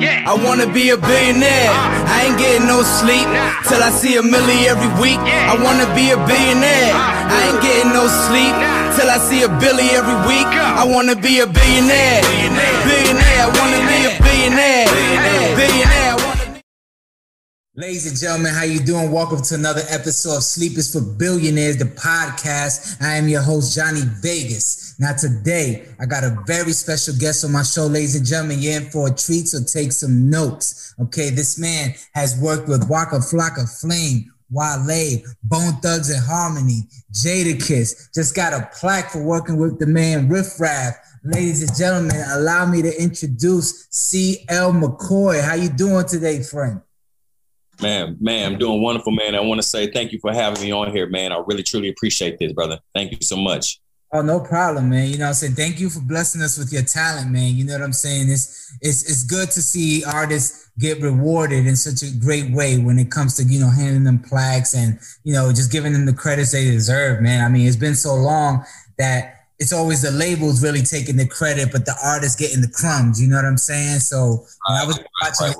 Yeah. I wanna be a billionaire. Uh. I ain't getting no sleep nah. till I see a milli every week. Yeah. I wanna be a billionaire. Uh. I ain't getting no sleep nah. till I see a billy every week. Go. I wanna be a billionaire. Billionaire. billionaire. I wanna be a billionaire. Billionaire. billionaire. Ladies and gentlemen, how you doing? Welcome to another episode of Sleepers for Billionaires, the podcast. I am your host, Johnny Vegas. Now today, I got a very special guest on my show, ladies and gentlemen. You're in for a treat, so take some notes. Okay, this man has worked with Waka Flocka Flame, Wale, Bone Thugs-n-Harmony, Jadakiss. Just got a plaque for working with the man Riff Raff. Ladies and gentlemen, allow me to introduce C.L. McCoy. How you doing today, friend? Man, man, I'm doing wonderful, man. I want to say thank you for having me on here, man. I really, truly appreciate this, brother. Thank you so much. Oh, no problem, man. You know I'm saying? Thank you for blessing us with your talent, man. You know what I'm saying? It's it's it's good to see artists get rewarded in such a great way when it comes to, you know, handing them plaques and, you know, just giving them the credits they deserve, man. I mean, it's been so long that it's always the labels really taking the credit, but the artists getting the crumbs. You know what I'm saying? So I was watching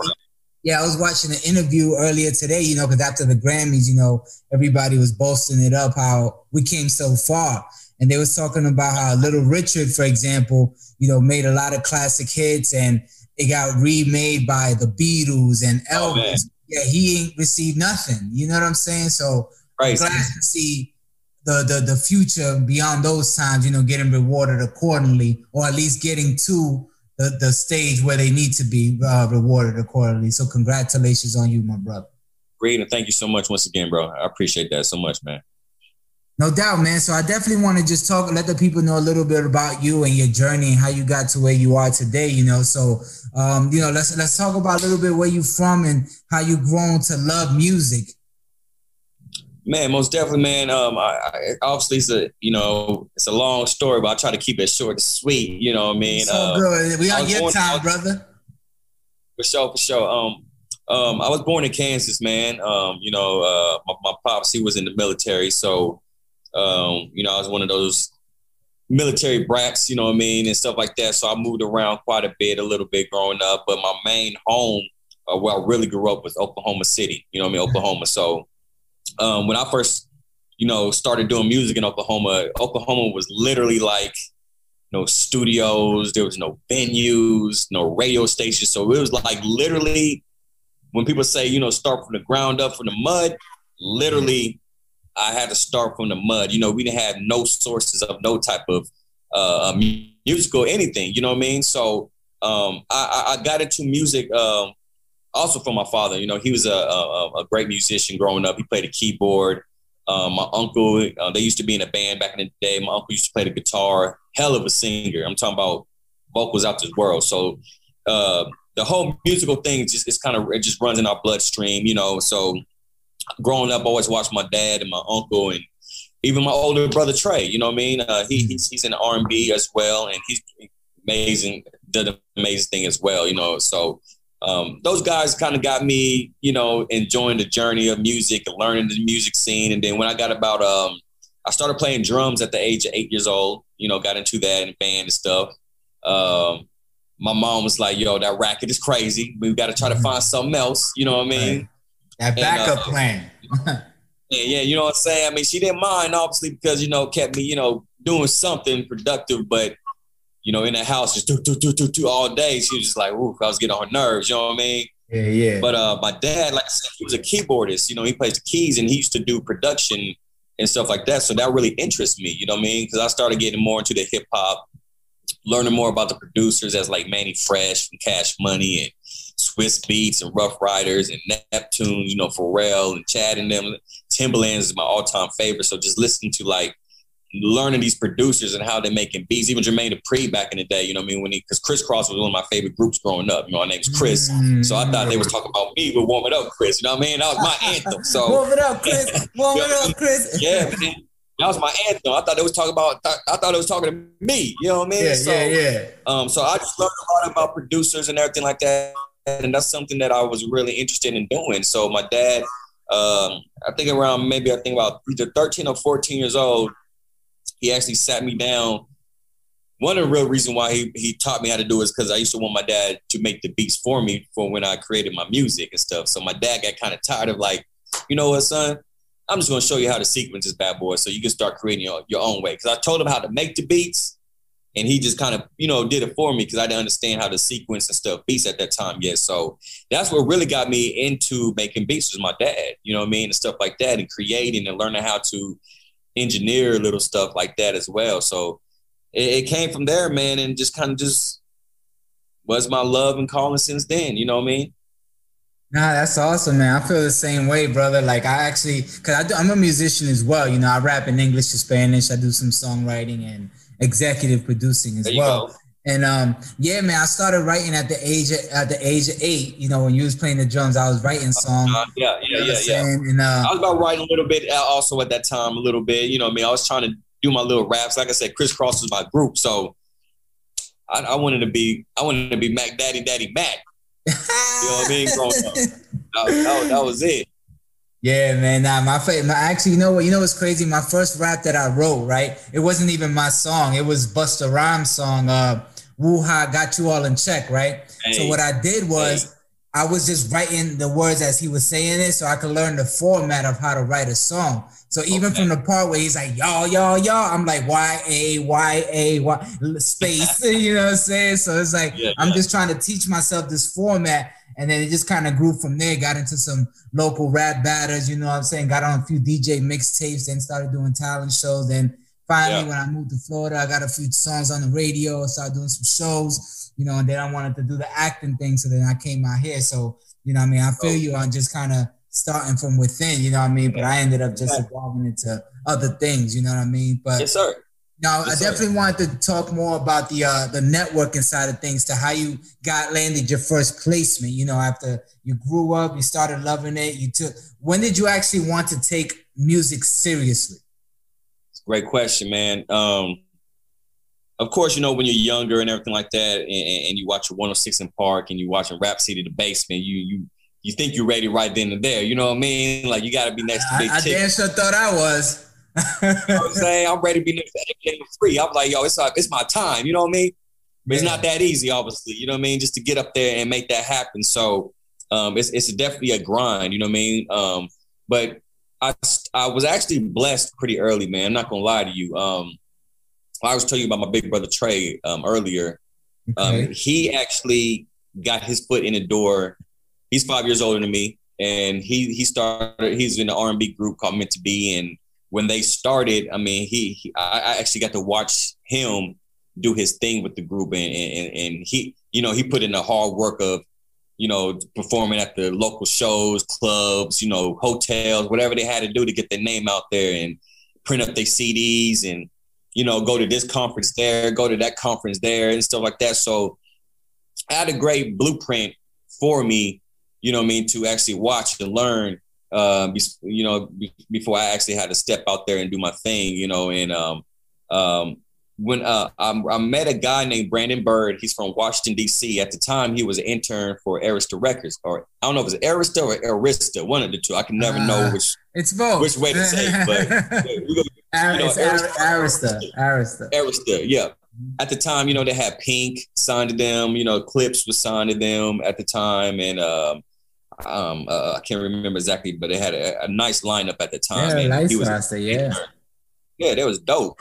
yeah, I was watching an interview earlier today, you know, because after the Grammys, you know, everybody was boasting it up how we came so far. And they was talking about how Little Richard, for example, you know, made a lot of classic hits and it got remade by the Beatles and oh, Elvis. Oh, yeah, he ain't received nothing. You know what I'm saying? So right. I'm glad to see the, the the future beyond those times, you know, getting rewarded accordingly, or at least getting to the, the stage where they need to be uh, rewarded accordingly. So congratulations on you, my brother. Great, and thank you so much once again, bro. I appreciate that so much, man. No doubt, man. So I definitely want to just talk, let the people know a little bit about you and your journey and how you got to where you are today. You know, so um, you know, let's let's talk about a little bit where you from and how you've grown to love music. Man, most definitely, man. Um, I, I, obviously it's a you know it's a long story, but I try to keep it short and sweet. You know what I mean? So uh, good. We on your time, brother. For sure, for sure. Um, um, I was born in Kansas, man. Um, you know, uh, my, my pops he was in the military, so um, you know I was one of those military brats. You know what I mean, and stuff like that. So I moved around quite a bit, a little bit growing up. But my main home, uh, where I really grew up, was Oklahoma City. You know what I mean, Oklahoma. So um, when I first, you know, started doing music in Oklahoma, Oklahoma was literally like no studios, there was no venues, no radio stations. So it was like literally when people say, you know, start from the ground up from the mud, literally I had to start from the mud. You know, we didn't have no sources of no type of uh, musical anything. You know what I mean? So um, I, I, got into music um, also from my father. You know, he was a, a, a great musician growing up. He played a keyboard. Um, my uncle, uh, they used to be in a band back in the day. My uncle used to play the guitar. Hell of a singer. I'm talking about vocals out this world. So uh, the whole musical thing just it's kind of it just runs in our bloodstream, you know. So growing up, I always watched my dad and my uncle and even my older brother Trey. You know what I mean? Uh, he, he's he's in R and B as well, and he's amazing. Did an amazing thing as well. You know, so um, those guys kind of got me, you know, enjoying the journey of music and learning the music scene. And then when I got about, um, I started playing drums at the age of eight years old. You know, got into that and band and stuff. Um, my mom was like, "Yo, that racket is crazy. We've got to try to mm-hmm. find something else." You know what I mean? Right. That backup and, uh, plan. yeah, yeah, you know what I'm saying. I mean, she didn't mind obviously because you know kept me, you know, doing something productive, but you know, in the house just do do do do do all day. She was just like, ooh, I was getting on her nerves. You know what I mean? Yeah, yeah. But uh, my dad, like I said, he was a keyboardist. You know, he plays the keys and he used to do production and stuff like that. So that really interests me. You know what I mean? Because I started getting more into the hip hop, learning more about the producers as like Mannie Fresh and Cash Money and Swizz Beatz and Ruff Ryders and Neptune. You know, Pharrell and Chad and them. Timbaland's is my all time favorite. So just listening to like learning these producers and how they're making beats. Even Jermaine Dupri back in the day, you know what I mean? When he, because Kris Kross was one of my favorite groups growing up. You know, my name's Chris. So I thought they was talking about me, but warm it up, Chris. You know what I mean? That was my anthem. So warm it up, Chris. Warm it up, Chris. yeah, man. That was my anthem. I thought they was talking about. I thought it was talking to me. You know what I mean? Yeah, so, yeah, yeah. Um, so I just learned a lot about producers and everything like that, and that's something that I was really interested in doing. So my dad, um, I think around maybe I think about either 13 or 14 years old, he actually sat me down one of the real reason why he, he taught me how to do it is because I used to want my dad to make the beats for me for when I created my music and stuff. So my dad got kind of tired of like, you know what, son? I'm just gonna show you how to sequence this bad boy so you can start creating your, your own way. Cause I told him how to make the beats and he just kind of, you know, did it for me because I didn't understand how to sequence and stuff beats at that time yet. So that's what really got me into making beats was my dad, you know what I mean? And stuff like that and creating and learning how to engineer little stuff like that as well. So it, it came from there, man, and just kind of just was my love and calling since then. You know what I mean? Nah, that's awesome, man. I feel the same way, brother. Like I actually, cause I do, I'm a musician as well. You know, I rap in English to Spanish. I do some songwriting and executive producing as well. Go. And um, yeah, man, I started writing at the age of, at the age of eight. You know, when you was playing the drums, I was writing songs. Uh, yeah, yeah, yeah, yeah. And uh, I was about writing a little bit uh, also at that time, a little bit. You know, I mean, I was trying to do my little raps. Like I said, Kris Kross was my group, so I, I wanted to be I wanted to be Mac Daddy Daddy Mac. you know what I mean? Growing up, that, that, that was it. Yeah, man. Nah, my favorite. Actually, you know what? You know what's crazy? My first rap that I wrote, right? It wasn't even my song. It was Busta Rhymes' song. Uh, Woo Hah got you all in check, right? Hey. So what I did was hey. I was just writing the words as he was saying it, so I could learn the format of how to write a song. So even okay. from the part where he's like, y'all, y'all, y'all, I'm like, Y A Y A Y space, you know what I'm saying? So it's like, yeah, I'm yeah. just trying to teach myself this format. And then it just kind of grew from there, got into some local rap battles, you know what I'm saying? Got on a few DJ mixtapes, then started doing talent shows. Then finally, yeah. when I moved to Florida, I got a few songs on the radio, started doing some shows, you know, and then I wanted to do the acting thing. So then I came out here. So, you know I mean? I feel oh. you on just kind of starting from within, you know what I mean? But I ended up just evolving into other things, you know what I mean? But yes, sir. Now, I definitely wanted to talk more about the uh, the networking side of things, to how you got landed your first placement. You know, after you grew up, you started loving it. You took. When did you actually want to take music seriously? Great question, man. Um, of course, you know when you're younger and everything like that, and, and you watch a 106 & Park and you watching Rap City the Basement, you you you think you're ready right then and there. You know what I mean? Like you got to be next to Big I, I damn sure thought I was. You know I'm saying I'm ready to be next to free. I'm like, yo, it's like it's my time. You know what I mean? But it's not that easy, obviously. You know what I mean? Just to get up there and make that happen. So um, it's it's definitely a grind. You know what I mean? Um, but I I was actually blessed pretty early, man. I'm not gonna lie to you. Um, I was telling you about my big brother Trey um, earlier. Um, okay. he actually got his foot in the door he's five years older than me, and he he started. He's in an R and B group called Meant to Be, and when they started, I mean, he, he I actually got to watch him do his thing with the group, and, and and he, you know, he put in the hard work of you know, performing at the local shows, clubs, you know, hotels, whatever they had to do to get their name out there and print up their CDs and, you know, go to this conference there, go to that conference there and stuff like that. So I had a great blueprint for me you know I mean, to actually watch and learn, uh, you know, before I actually had to step out there and do my thing, you know, and um, um, when uh, I, I, met a guy named Brandon Bird. He's from Washington D.C. At the time, he was an intern for Arista Records, or I don't know if it's Arista or Arista, one of the two. I can never uh, know which it's both. which way to say, it, but you know, Arista, Arista, Arista, Arista, yeah at the time, you know, they had Pink signed to them, you know, Clipse was signed to them at the time. And um, um, uh, I can't remember exactly, but they had a, a nice lineup at the time. Yeah, nice was, yeah. Yeah, that was dope.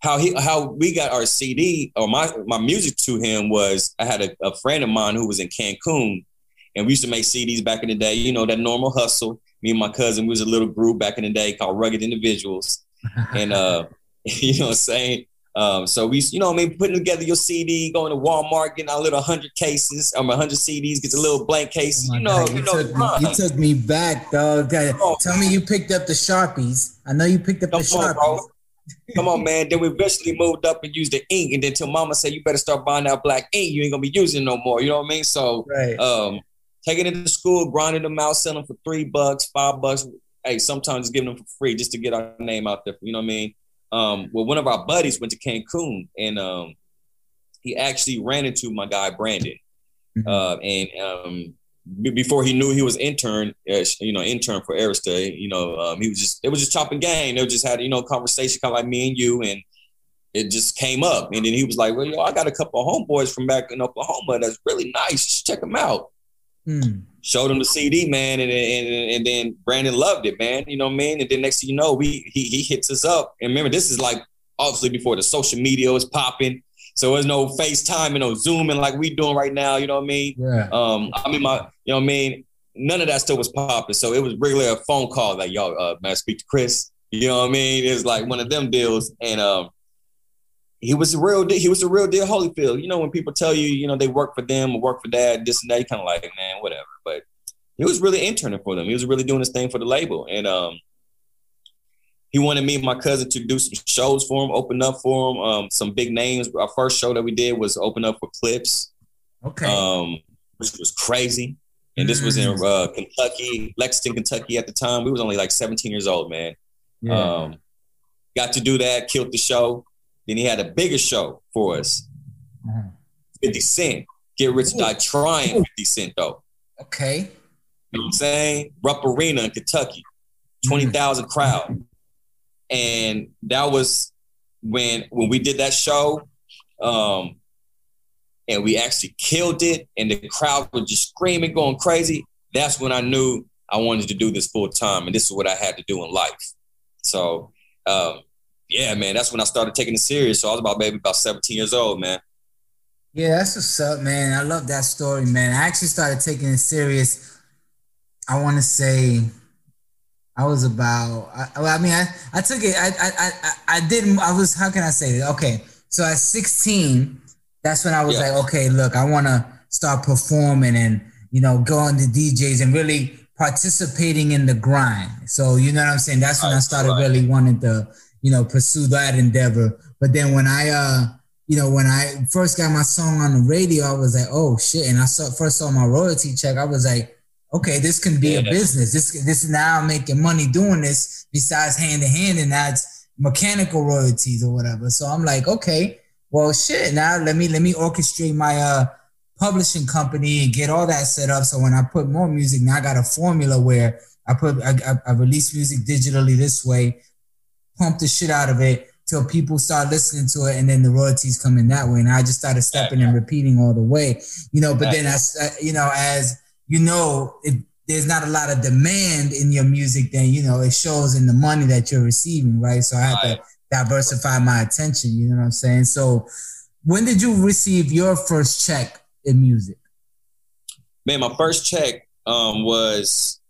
How he how we got our CD or my my music to him was I had a, a friend of mine who was in Cancun, and we used to make CDs back in the day. You know that normal hustle. Me and my cousin we was a little group back in the day called Rugged Individuals, and uh, you know what I'm saying um, so we, you know, I mean, putting together your CD, going to Walmart, getting our little hundred cases, um, hundred CDs, get a little blank case. Oh you know, you, you, know, took me, you took me back, dog. Tell me you picked up the Sharpies. I know you picked up the Sharpies. On, Come on, man. Then we eventually moved up and used the ink, and then till Mama said, "You better start buying that black ink. You ain't gonna be using no more." You know what I mean? So, right. um, taking it to school, grinding them out, selling for three bucks, five bucks. Hey, sometimes giving them for free just to get our name out there. You know what I mean? Um, well, one of our buddies went to Cancun and um, he actually ran into my guy Brandon, mm-hmm. uh, and um, b- before he knew he was intern, uh, you know, intern for Arista, you know, um, he was just it was just chopping game. They were just had you know conversation kind of like me and you, and it just came up, and then he was like, "Well, yo, I got a couple of homeboys from back in Oklahoma that's really nice. Just check them out." Hmm. Showed him the CD, man, and, and and then Brandon loved it, man. You know what I mean? And then next thing you know, we he he hits us up. And remember, this is like obviously before the social media was popping. So there's no FaceTime and no Zooming like we doing right now. You know what I mean? Yeah. Um, I mean my, you know what I mean. None of that stuff was popping. So it was regularly a phone call that like, "Yo, uh, man, speak to Chris." You know what I mean? It's like one of them deals, and um, he was a real he was a real deal Holyfield. You know, when people tell you, you know, they work for them or work for dad, this and that, you kind of like, man, whatever. But he was really interning for them. He was really doing his thing for the label, and um, he wanted me and my cousin to do some shows for him, open up for him. Um, some big names. Our first show that we did was open up for Clipse, Okay. Um, which was crazy. And this was in mm. uh, Kentucky, Lexington, Kentucky at the time. We was only like 17 years old, man. Yeah. Um, got to do that, killed the show. Then he had a bigger show for us. Uh-huh. 50 Cent. Get Rich Ooh. Die Trying 50 Cent, though. Okay. You know what I'm saying? Rupp Arena in Kentucky. 20,000 crowd and that was when when we did that show um and we actually killed it and the crowd was just screaming going crazy that's when i knew i wanted to do this full time and this is what i had to do in life so um yeah man that's when i started taking it serious so i was about maybe about 17 years old man yeah that's what's up man i love that story man i actually started taking it serious i want to say I was about. I, I mean, I, I took it. I, I I I didn't. I was. How can I say it? Okay, so at 16, that's when I was yeah. like, okay, look, I want to start performing and you know going to DJs and really participating in the grind. So you know what I'm saying. That's when I started right. really wanting to you know pursue that endeavor. But then when I uh you know when I first got my song on the radio, I was like, oh shit, and I saw first saw my royalty check. I was like okay, this can be yeah, a business. This this is now making money doing this besides hand to hand, and that's mechanical royalties or whatever. So I'm like, okay, well, shit. Now let me let me orchestrate my uh publishing company and get all that set up. So when I put more music, now I got a formula where I put I, I, I release music digitally this way, pump the shit out of it till people start listening to it, and then the royalties come in that way. And I just started stepping and repeating all the way, you know. But then as you know, as you know, if there's not a lot of demand in your music, then you know it shows in the money that you're receiving, right? So I have right. to diversify my attention. You know what I'm saying? So, when did you receive your first check in music? Man, my first check um, was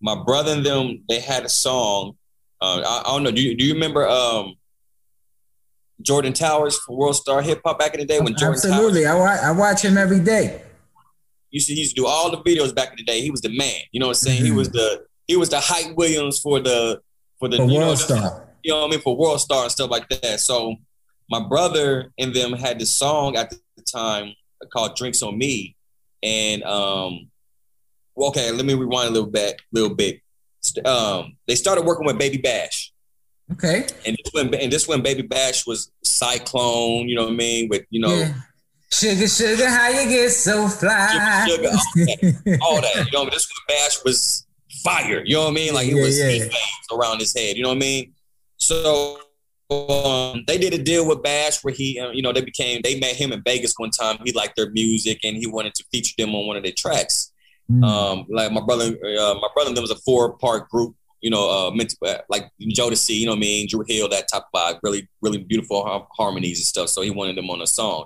my brother and them. They had a song. Uh, I, I, don't know. Do you, do you remember um, Jordan Towers for World Star Hip Hop back in the day when Jordan Absolutely, Towers- I watch, I watch him every day You to he used to do all the videos back in the day. He was the man. You know what I'm saying? Mm-hmm. He was the he was the Hype Williams for the for the for you World know, Star. You know what I mean? For World Star and stuff like that. So my brother and them had this song at the time called Drinks on Me. And um well, okay, let me rewind a little bit, little bit. Um, they started working with Baby Bash. Okay. And this when and this when Baby Bash was Cyclone, you know what I mean? With you know, yeah. Sugar, sugar, how you get so fly? Sugar, sugar, all, that, all that. You know, this when Bash was fire. You know what I mean? Like it yeah, was yeah. around his head. You know what I mean? So um, they did a deal with Bash where he, uh, you know, they became. They met him in Vegas one time. He liked their music and he wanted to feature them on one of their tracks. Mm. Um, like my brother, uh, my brother, there was a four part group. You know, uh, meant to, uh, like Jodeci, you know what I mean? Dru Hill, that type of vibe, really, really beautiful harmonies and stuff. So he wanted them on a song.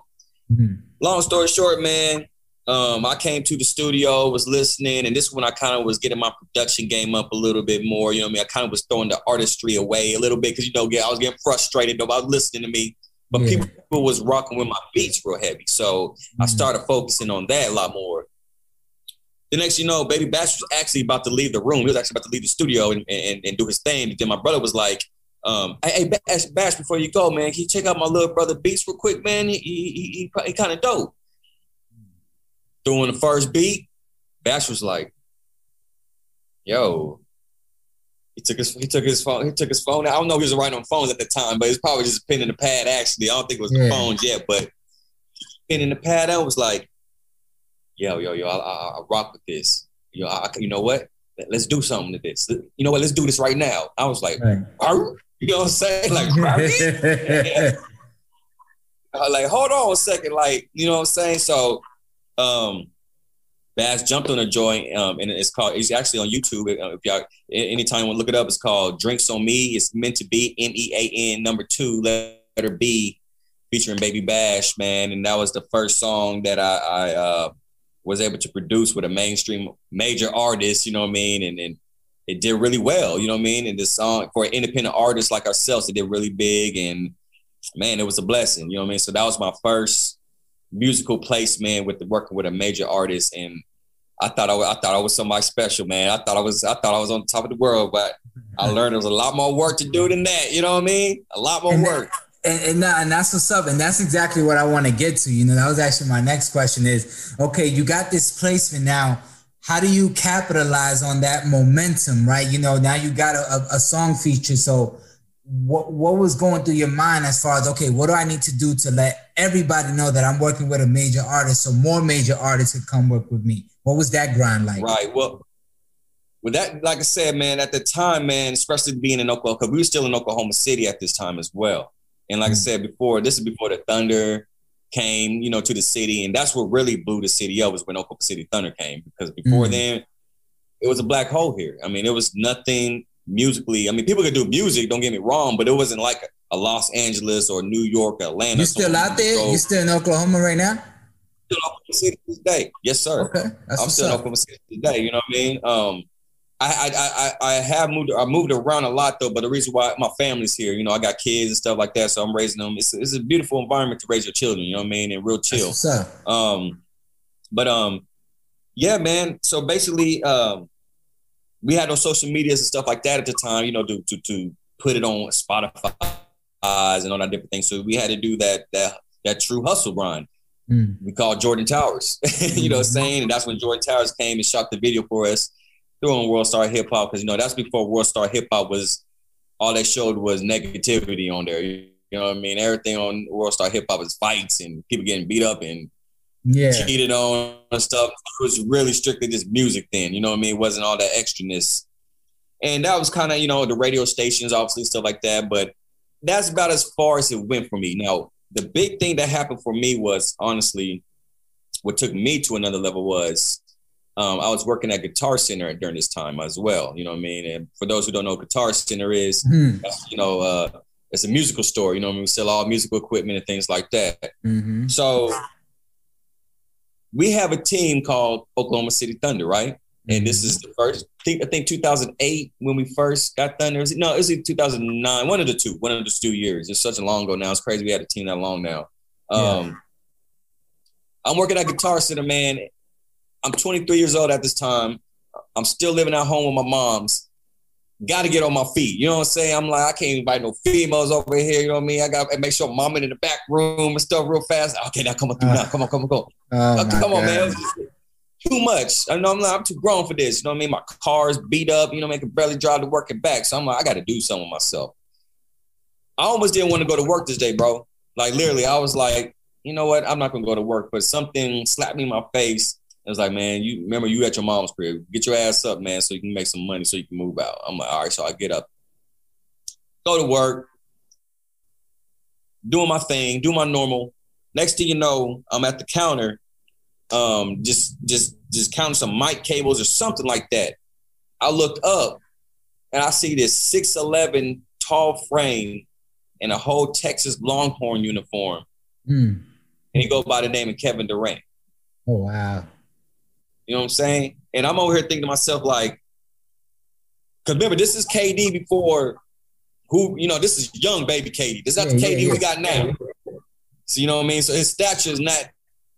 Mm-hmm. Long story short, man, um, I came to the studio, was listening, and this is when I kind of was getting my production game up a little bit more. You know, what I mean, I kind of was throwing the artistry away a little bit because you know, I was getting frustrated about listening to me, but yeah. people was rocking with my beats real heavy, so mm-hmm. I started focusing on that a lot more. The next, you know, Baby Bash was actually about to leave the room. He was actually about to leave the studio and, and, and do his thing. And then my brother was like, um, hey, hey Bash, Bash, before you go, man, can you check out my little brother Beats real quick, man? He he he, he kind of dope. Doing the first beat, Bash was like, "Yo." He took his he took his phone he took his phone. I don't know if he was writing on phones at the time, but it's probably just a pen in the pad. Actually, I don't think it was yeah. the phones yet, but pen in the pad. I was like, "Yo, yo, yo, I, I, I rock with this. Yo, I, you know what? let's do something to this. You know what? Let's do this right now. I was like, right. you know what I'm saying? Like, like, hold on a second. Like, you know what I'm saying? So, um, Bas jumped on a joint, um, and it's called. It's actually on YouTube. If y'all, anytime you want to look it up, it's called "Drinks on Me." It's meant to be M E A N number two letter B, featuring Baby Bash, man. And that was the first song that I, I uh, was able to produce with a mainstream major artist. You know what I mean? And and it did really well. You know what I mean? And this song for an independent artist like ourselves, it did really big. And man, it was a blessing. You know what I mean? So that was my first musical placement with the, working with a major artist and I thought I, was, I thought I was somebody special, man. I thought I was I thought I was on top of the world, but I learned there was a lot more work to do than that. You know what I mean? A lot more work. And, and, and that's what's up, and that's exactly what I want to get to. You know, that was actually my next question: is okay, you got this placement now. How do you capitalize on that momentum, right? You know, now you got a, a, a song feature, so what what was going through your mind as far as okay, what do I need to do to let everybody know that I'm working with a major artist, so more major artists could come work with me? What was that grind like? Right. Well, with that, like I said, man, at the time, man, especially being in Oklahoma, because we were still in Oklahoma City at this time as well. And like. I said before, this is before the Thunder came, you know, to the city, and that's what really blew the city up was when Oklahoma City Thunder came. Because before mm-hmm. then, it was a black hole here. I mean, it was nothing musically. I mean, people could do music, don't get me wrong, but it wasn't like a, Los Angeles or New York, Atlanta. You still out there? You still in Oklahoma right now? Still Oklahoma City today. Yes, sir. Okay. I'm still in Oklahoma City today. You know what I mean? Um, I, I I I have moved I moved around a lot though, but the reason why my family's here, you know, I got kids and stuff like that, so I'm raising them. It's, it's a beautiful environment to raise your children, you know what I mean, and real chill. Um, but um, yeah, man. So basically, um, we had no social medias and stuff like that at the time, you know, to to, to put it on Spotify eyes and all that different things. So we had to do that that that true hustle grind. Mm. We called Jordan Towers, you know what I'm mm-hmm. saying? And that's when Jordan Towers came and shot the video for us through on World Star Hip Hop because you know that's before World Star Hip Hop was all they showed was negativity on there. You know what I mean? Everything on World Star Hip Hop is fights and people getting beat up and yeah. cheated on and stuff. It was really strictly just music then. You know what I mean? It wasn't all that extraness. And that was kind of, you know, the radio stations, obviously, stuff like that. But that's about as far as it went for me. Now, the big thing that happened for me was honestly, what took me to another level was um, I was working at Guitar Center during this time as well. You know what I mean? And for those who don't know, Guitar Center is, mm-hmm. you know, uh, it's a musical store. You know, I mean? we sell all musical equipment and things like that. Mm-hmm. So we have a team called Oklahoma City Thunder, right? And this is the first. I think, I think 2008 when we first got Thunder. It, no, it was 2009. One of the two. One of the two years. It's such a long ago now. It's crazy we had a team that long now. Um, yeah. I'm working at Guitar Center, man. I'm 23 years old at this time. I'm still living at home with my mom's got to get on my feet. You know what I'm saying? I'm like, I can't invite no females over here. You know what I mean? I got to make sure mom in the back room and stuff real fast. Okay, now come on through uh, now. Come on, come on, come on. Oh come on, man. Too much. I know I'm like, I'm too grown for this. You know what I mean? My car's beat up. You know, I can barely drive to work and back. So I'm like, I got to do something with myself. I almost didn't want to go to work this day, bro. Like literally, I was like, you know what? I'm not gonna go to work. But something slapped me in my face it was like, man, you remember you at your mom's crib. Get your ass up, man, so you can make some money so you can move out. I'm like, all right, so I get up, go to work, doing my thing, do my normal. Next thing you know, I'm at the counter, um, just just just counting some mic cables or something like that. I looked up and I see this 6'11 tall frame in a whole Texas Longhorn uniform. Mm. And he go by the name of Kevin Durant. Oh wow. You know what I'm saying? And I'm over here thinking to myself, like, because remember, this is KD before who, you know, this is young baby KD. This is not yeah, the KD yeah, we got now. So, you know what I mean? So his stature is not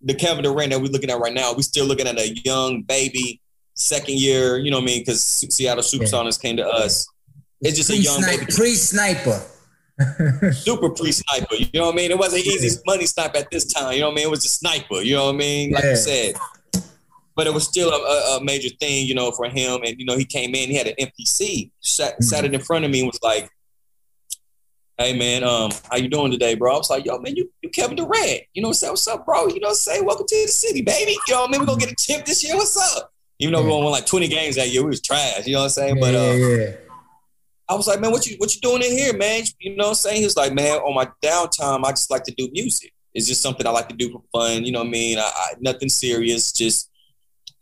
the Kevin Durant that we're looking at right now. We're still looking at a young baby, second year, you know what I mean? Because Seattle Supersonics came to us. It's just pre-sniper, a young baby. Pre-sniper. Super pre-sniper. You know what I mean? It wasn't easy money snipe at this time. You know what I mean? It was a sniper. You know what I mean? Like yeah. you said but it was still a, a, major thing, you know, for him. And you know, he came in, he had an MPC, sat, mm-hmm. sat it in front of me, and was like, "Hey man, um, how you doing today, bro?" I was like, "Yo, man, you you Kevin Durant, you know, say what's up, bro? You know, say welcome to the city, baby. You know, what I mean, we gonna get a tip this year. What's up?" Even though yeah. we won like 20 games that year, we was trash. You know what I'm saying? Yeah, but uh, yeah, I was like, man, what you what you doing in here, man? You know what I'm saying? He was like, man, on my downtime, I just like to do music. It's just something I like to do for fun. You know what I mean? I, I, nothing serious. Just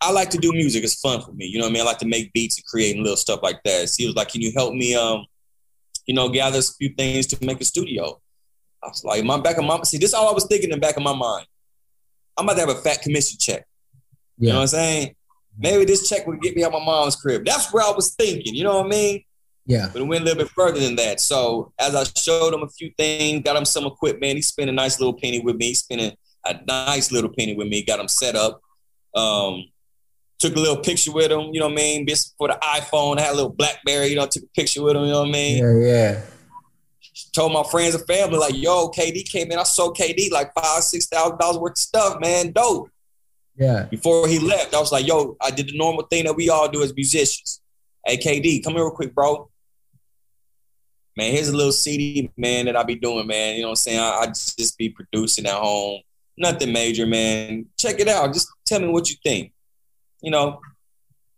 I like to do music. It's fun for me. You know what I mean? I like to make beats and create and little stuff like that. So he was like, can you help me? Um, you know, gather a few things to make a studio. I was like, my back of my see, this is all I was thinking in the back of my mind. I'm about to have a fat commission check. Yeah. You know what I'm saying? Maybe this check would get me out my mom's crib. That's where I was thinking. You know what I mean? Yeah. But it went a little bit further than that. So as I showed him a few things, got him some equipment, he spent a nice little penny with me. He spent a, a nice little penny with me, got him set up. Um, took a little picture with him, you know what I mean? Just for the iPhone, I had a little Blackberry, you know, took a picture with him, you know what I mean? Yeah, yeah. Told my friends and family, like, yo, KD came in. I sold KD like five, six thousand dollars worth of stuff, man. Dope. Yeah. Before he left, I was like, yo, I did the normal thing that we all do as musicians. Hey, KD, come here real quick, bro. Man, here's a little CD, man, that I be doing, man. You know what I'm saying? I, I just be producing at home. Nothing major, man. Check it out. Just tell me what you think you know,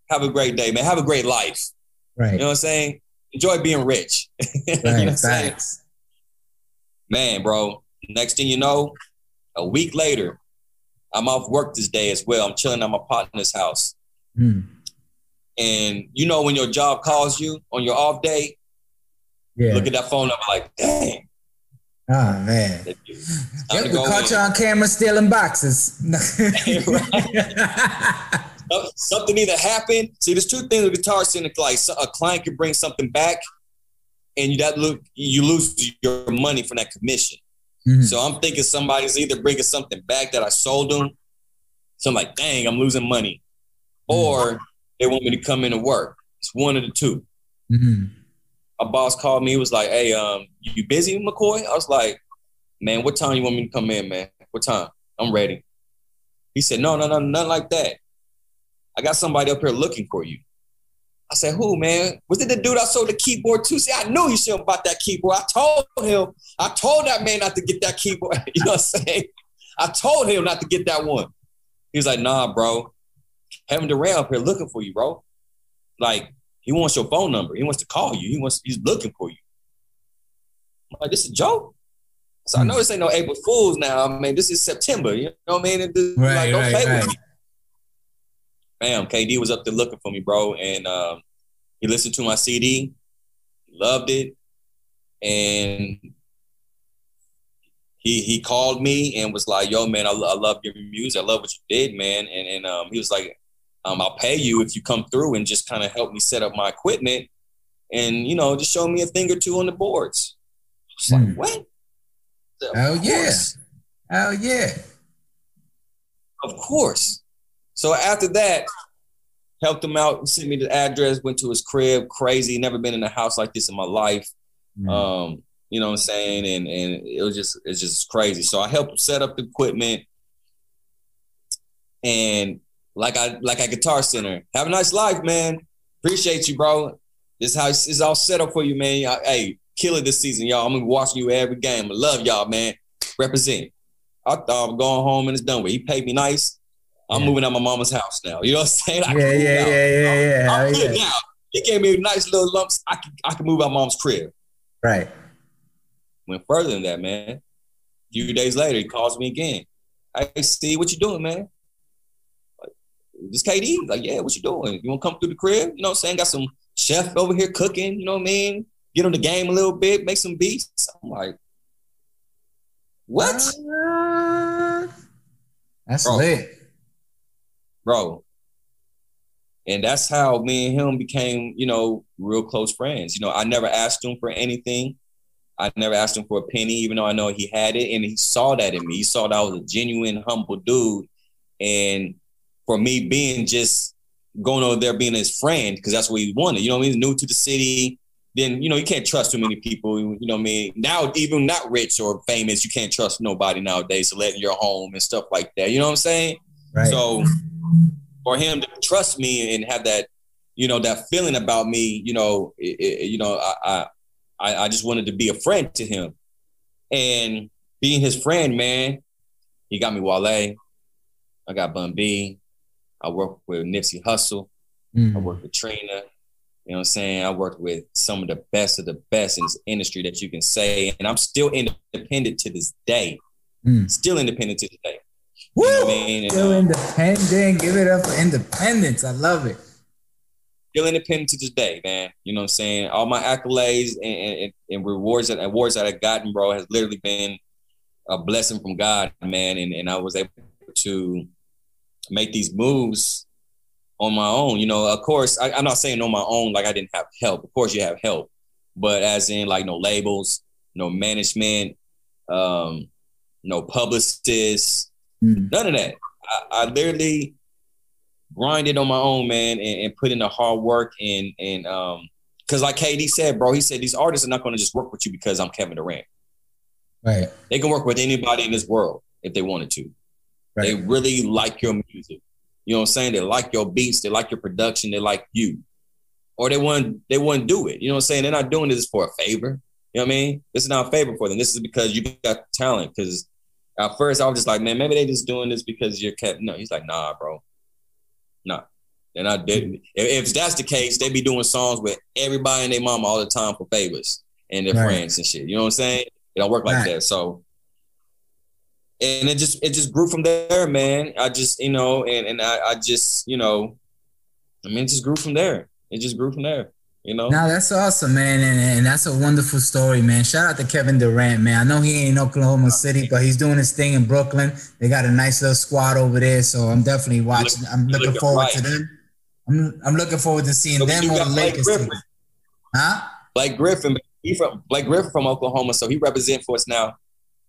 have a great day, man. Have a great life. Right. You know what I'm saying? Enjoy being rich. Right. you know Thanks. Man, bro. Next thing you know, a week later, I'm off work this day as well. I'm chilling at my partner's house. Mm. And you know when your job calls you on your off day, yeah. look at that phone number like, dang. Oh man. Yep, we caught in. you on camera stealing boxes. something either happened. See, there's two things with Guitar Center. Like a client can bring something back, and you that look you lose your money from that commission. Mm-hmm. So I'm thinking somebody's either bringing something back that I sold them. So I'm like, dang, I'm losing money, mm-hmm. or they want me to come in and work. It's one of the 2 mm-hmm. A boss called me. Was like, hey, um, you busy, McCoy? I was like, man, what time you want me to come in, man? What time? I'm ready. He said, no, no, no, nothing like that. I got somebody up here looking for you. I said, who, man? Was it the dude I sold the keyboard to? See, I knew he shouldn't bought that keyboard. I told him, I told that man not to get that keyboard. you know what I'm saying? I told him not to get that one. He was like, nah, bro. Kevin Durant up here looking for you, bro. Like, he wants your phone number. He wants to call you. He wants, he's looking for you. I'm like, this is a joke? So I know this ain't no April Fool's now. I mean, this is September. You know what I mean? This, right, like, don't right, play right. with me bam, KD was up there looking for me, bro. And um, he listened to my CD, loved it, and he he called me and was like, "Yo, man, I, I love your music. I love what you did, man." And and um, he was like, um, "I'll pay you if you come through and just kind of help me set up my equipment, and you know, just show me a thing or two on the boards." It's like, mm. what? Hell yeah! Hell yeah! Of course. So after that, helped him out, sent me the address, went to his crib, crazy, never been in a house like this in my life. Mm-hmm. Um, you know what I'm saying? And and it was just it's just crazy. So I helped set up the equipment. And like I like a guitar center. Have a nice life, man. Appreciate you, bro. This house is all set up for you, man. I, hey, kill it this season, y'all. I'm gonna be watching you every game. I love y'all, man. Represent. I thought I'm going home and it's done with. He paid me nice. I'm yeah. moving out my mama's house now. You know what I'm saying? I yeah, yeah, yeah, yeah, yeah, I'm, good now. He gave me nice little lumps. I can I can move out mom's crib. Right. Went further than that, man. A few days later, he calls me again. I see what you doing, man. Like, this KD, like, yeah, what you doing? You want to come through the crib? You know what I'm saying? Got some chef over here cooking. You know what I mean? Get on the game a little bit, make some beats. I'm like, what? Uh, that's Bro, lit bro. And that's how me and him became, you know, real close friends. You know, I never asked him for anything. I never asked him for a penny, even though I know he had it. And he saw that in me. He saw that I was a genuine, humble dude. And for me being just going over there being his friend, because that's what he wanted. You know I mean? New to the city. Then, you know, you can't trust too many people. You know what I mean? Now, even not rich or famous, you can't trust nobody nowadays to let in your home and stuff like that. You know what I'm saying? Right. So for him to trust me and have that, you know, that feeling about me, you know, it, it, you know, I, I, I just wanted to be a friend to him, and being his friend, man, he got me Wale, I got Bun B, I worked with Nipsey Hussle. Mm. I worked with Trina. You know what I'm saying? I worked with some of the best of the best in this industry that you can say. And I'm still independent to this day. Mm. Still independent to this day. Woo! You know I mean? Still independent. Give it up for independence. I love it. Still independent to this day, man. You know what I'm saying? All my accolades and, and, and rewards and awards that I've gotten, bro, has literally been a blessing from God, man. And, and I was able to make these moves on my own. You know, of course, I, am not saying on my own like I didn't have help. Of course, you have help, but as in like no labels, no management, um, no publicists, mm. none of that. I, I, literally grinded on my own, man, and, and, put in the hard work and and um, because like KD said, bro, he said these artists are not going to just work with you because I'm Kevin Durant. Right. They can work with anybody in this world if they wanted to. Right. They really like your music. You know what I'm saying? They like your beats, they like your production, they like you. Or they wouldn't they wouldn't do it. You know what I'm saying? They're not doing this for a favor. You know what I mean? This is not a favor for them. This is because you got talent. Because at first I was just like, man, maybe they just doing this because you're kept. No, he's like, nah, bro. Nah. They're not doing if, if that's the case, they be doing songs with everybody and their mama all the time for favors and their right. friends and shit. You know what I'm saying? It don't work like right. that. So and it just it just grew from there, man. I just you know, and and I, I just you know, I mean, it just grew from there. It just grew from there. You know. Now that's awesome, man, and, and that's a wonderful story, man. Shout out to Kevin Durant, man. I know he ain't in Oklahoma City, but he's doing his thing in Brooklyn. They got a nice little squad over there, so I'm definitely watching. I'm looking, looking forward right. to them. I'm, I'm looking forward to seeing so them on the Lakers. Huh? Blake Griffin, he from Blake Griffin from Oklahoma, so he represent for us now.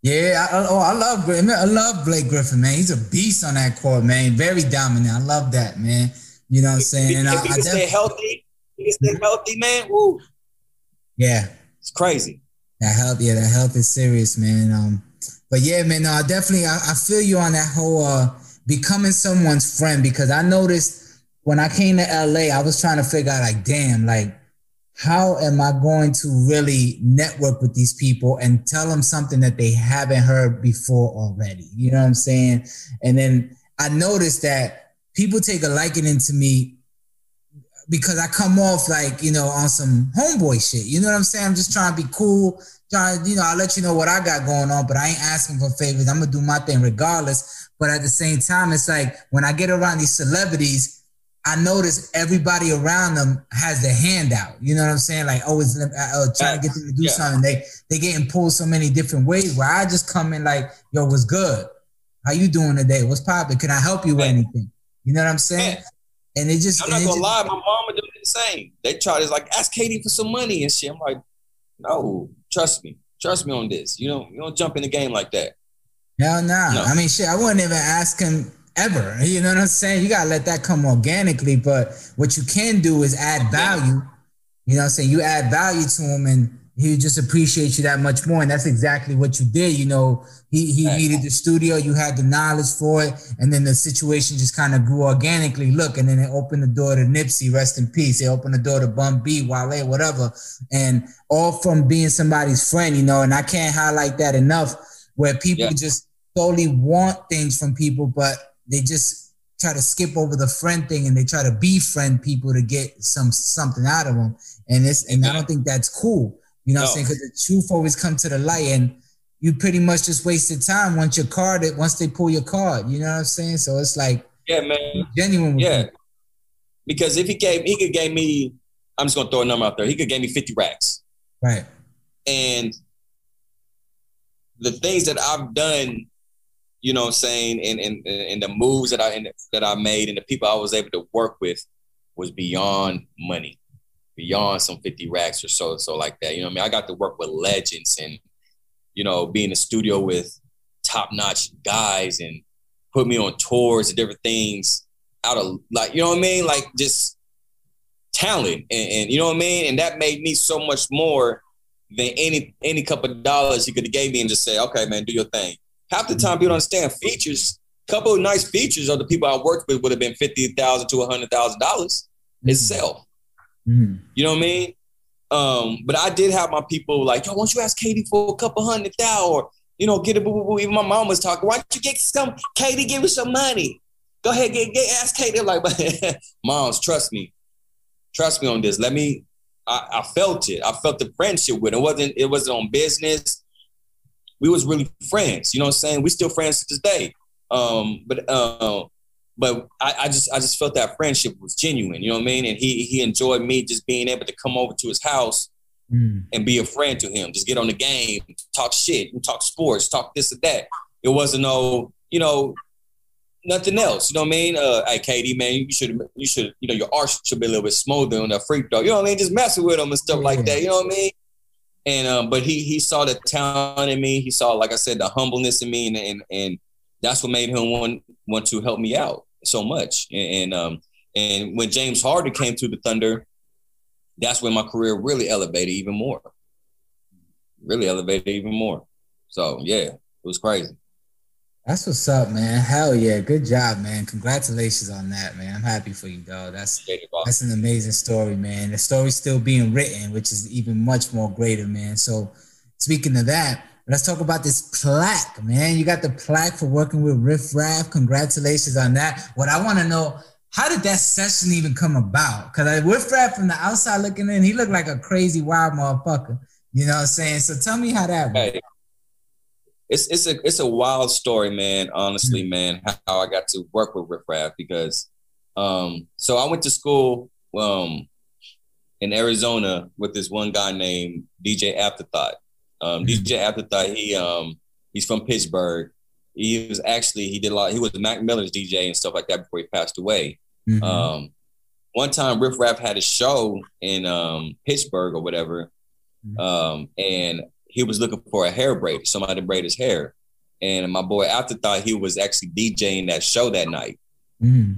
Yeah, I, oh, I love I love Blake Griffin, man. He's a beast on that court, man. Very dominant. I love that, man. You know what I'm saying? And if I, he I can stay healthy, stay healthy, man. Woo. Yeah, it's crazy. That health, yeah, that health is serious, man. Um, but yeah, man, no, I definitely I, I feel you on that whole uh becoming someone's friend because I noticed when I came to LA, I was trying to figure out like, damn, like how am I going to really network with these people and tell them something that they haven't heard before already? You know what I'm saying? And then I noticed that people take a liking into me because I come off like, you know, on some homeboy shit. You know what I'm saying? I'm just trying to be cool. Trying, you know, I'll let you know what I got going on, but I ain't asking for favors. I'm gonna do my thing regardless. But at the same time, it's like when I get around these celebrities, I notice everybody around them has their hand out. You know what I'm saying? Like always uh, uh, trying to get them to do yeah. something. They they getting pulled so many different ways. Where I just come in like, yo, what's good? How you doing today? What's popping? Can I help you with anything? You know what I'm saying? And it just I'm not gonna just, lie, my mama doing the same. They tried to like ask KD for some money and shit. I'm like, no, trust me, trust me on this. You don't you don't jump in the game like that. Hell nah. No. I mean, shit, I wouldn't even ask him ever. You know what I'm saying? You gotta let that come organically. But what you can do is add value. You know what I'm saying? You add value to him and he just appreciates you that much more. And that's exactly what you did. You know, he, he needed the studio, you had the knowledge for it, and then the situation just kind of grew organically. Look, and then it opened the door to Nipsey, rest in peace. It opened the door to Bun B, Wale, whatever. And all from being somebody's friend, you know, and I can't highlight that enough where people yeah. just solely want things from people, but they just try to skip over the friend thing and they try to befriend people to get some something out of them. And it's and I don't think that's cool. You know no. what I'm saying? Because the truth always comes to the light and you pretty much just wasted time once your card it once they pull your card. You know what I'm saying? So it's like yeah, man, genuine. yeah, people. because if he gave he could give me, I'm just gonna throw a number out there. He could give me 50 racks, right? And the things that I've done you know what I'm saying, and and and the moves that I that I made and the people I was able to work with was beyond money, beyond some 50 racks or so, so like that. You know what I mean? I got to work with legends and you know, be in the studio with top-notch guys and put me on tours and different things out of like, you know what I mean? Like just talent and, and you know what I mean? And that made me so much more than any any couple of dollars he could have gave me and just say, okay, man, do your thing half the time people don't understand features. A couple of nice features of the people I worked with would have been fifty thousand to hundred thousand dollars mm-hmm. itself. Mm-hmm. You know what I mean? Um, but I did have my people like, yo, why don't you ask KD for a couple hundred thousand or you know, get a boo boo boo. Even my mom was talking, why don't you get some KD, give us some money? Go ahead, get get ask KD. They're like, moms, trust me, trust me on this. Let me. I, I felt it. I felt the friendship with it. it. wasn't It wasn't on business. We was really friends. You know what I'm saying? We still friends to this day. Um, but uh, but I, I, just I just felt that friendship was genuine. You know what I mean? And he he enjoyed me just being able to come over to his house mm. and be a friend to him. Just get on the game, talk shit, talk sports, talk this or that. It wasn't no you know nothing else. You know what I mean? Uh, hey, KD, man, you should you should you know your arch should be a little bit smoother on that freak dog. You know what I mean? Just messing with him and stuff like that. You know what I mean? And um, but he he saw the talent in me. He saw, like I said, the humbleness in me, and and, and that's what made him want want to help me out so much. And, and um and when James Harden came to the Thunder, that's when my career really elevated even more. Really elevated even more. So yeah, it was crazy. That's what's up, man. Hell yeah, good job, man. Congratulations on that, man. I'm happy for you, dog. That's that's an amazing story, man. The story's still being written, which is even much more greater, man. So, speaking of that, let's talk about this plaque, man. You got the plaque for working with Riff Raff. Congratulations on that. What I want to know, how did that session even come about? Because Riff Raff from the outside looking in, he looked like a crazy wild motherfucker. You know what I'm saying? So tell me how that went. It's it's a it's a wild story, man. Honestly, mm-hmm. man, how I got to work with Riff Raff because um, so I went to school um, in Arizona with this one guy named DJ Afterthought. Um, mm-hmm. DJ Afterthought, he um, he's from Pittsburgh. He was actually he did a lot. He was Mac Miller's DJ and stuff like that before he passed away. Mm-hmm. Um, one time, Riff Raff had a show in um, Pittsburgh or whatever, mm-hmm. um, and he was looking for a hair braid, somebody to braid his hair. And my boy Afterthought he was actually DJing that show that night. Mm.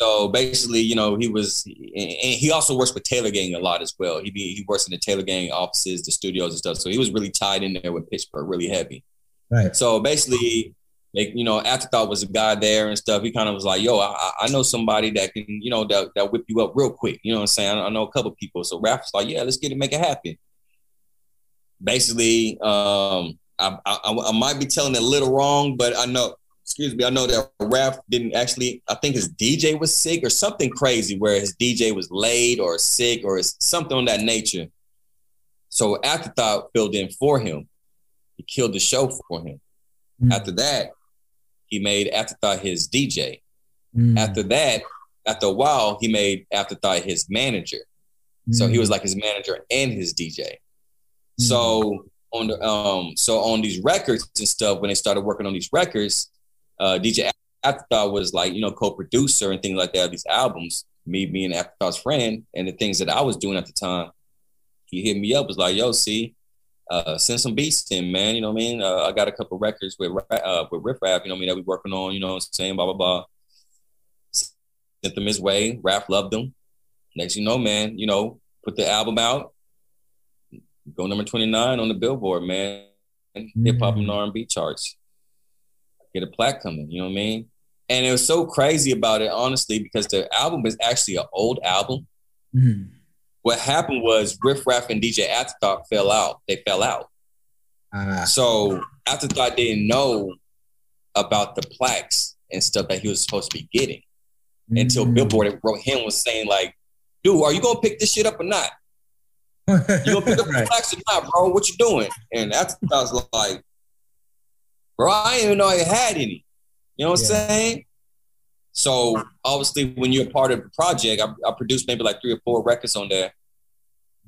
So basically, you know, he was, and he also works with Taylor Gang a lot as well. He be, he works in the Taylor Gang offices, the studios and stuff. So he was really tied in there with Pittsburgh, really heavy. Right. So basically, like you know, Afterthought was a guy there and stuff. He kind of was like, "Yo, I, I know somebody that can, you know, that that whip you up real quick." You know what I'm saying? I, I know a couple people. So Raff's like, "Yeah, let's get it, make it happen." basically, um, I, I, I, might be telling it a little wrong, but I know, excuse me, I know that Raff didn't actually, I think his DJ was sick or something crazy where his DJ was laid or sick or something on that nature. So Afterthought filled in for him. He killed the show for him. Mm. After that, he made Afterthought his DJ. Mm. After that, after a while, he made Afterthought his manager. Mm. So he mm. was like his manager and his DJ. So mm-hmm. on the um, so on these records and stuff, when they started working on these records, uh, DJ Afterthought was like you know co-producer and things like that of these albums. Me being Afterthought's friend and the things that I was doing at the time, he hit me up was like, "Yo, see, uh, send some beats in, man. You know what I mean? Uh, I got a couple records with uh, with Riff Raff. You know what I mean? That we working on. You know, what I'm saying blah blah blah. Sent them his way. Raff loved them. Next, you know, man, you know, put the album out go number 29 on the billboard, man. Mm-hmm. Hip hop and mm. R&B charts. Get a plaque coming, you know what I mean? And it was so crazy about it, honestly, because the album is actually an old album. Mm-hmm. What happened was Riff Raff and DJ Afterthought fell out. They fell out. Uh, so Afterthought didn't know about the plaques and stuff that he was supposed to be getting mm-hmm. until mm. Billboard wrote him was saying like, dude, are you gonna pick this shit up or not? You gonna pick up right. the flax or not, bro? What you doing? And was like, bro, I didn't even know I had any. You know what yeah. I'm saying? So obviously, when you're a part of the project, I, I produced maybe like three or four records on there.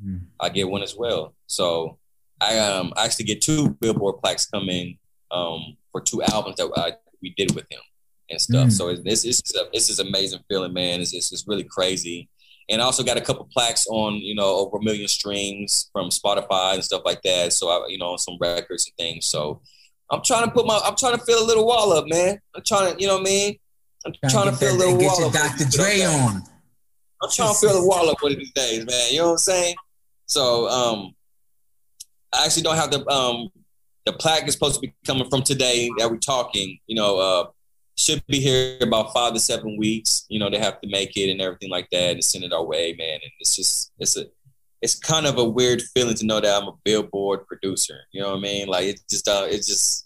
Mm. I get one as well. So I um I actually get two Billboard plaques coming um for two albums that I, we did with him and stuff. Mm. So this is this is amazing feeling, man. It's, it's, it's really crazy and I also got a couple plaques on, you know, over a million streams from Spotify and stuff like that. So I, you know, some records and things. So I'm trying to put my, I'm trying to fill a little wall up, man. I'm trying to, you know what I mean? I'm trying, trying to fill a little get wall your up. Dr. Dre on. I'm trying to fill the wall up one of these days, man. You know what I'm saying? So um, I actually don't have the um, the plaque is supposed to be coming from today that we're talking. You know, uh, should be here about five to seven weeks. You know, they have to make it and everything like that and send it our way, man. And it's just it's a it's kind of a weird feeling to know that I'm a billboard producer. You know what I mean? Like it just uh, it just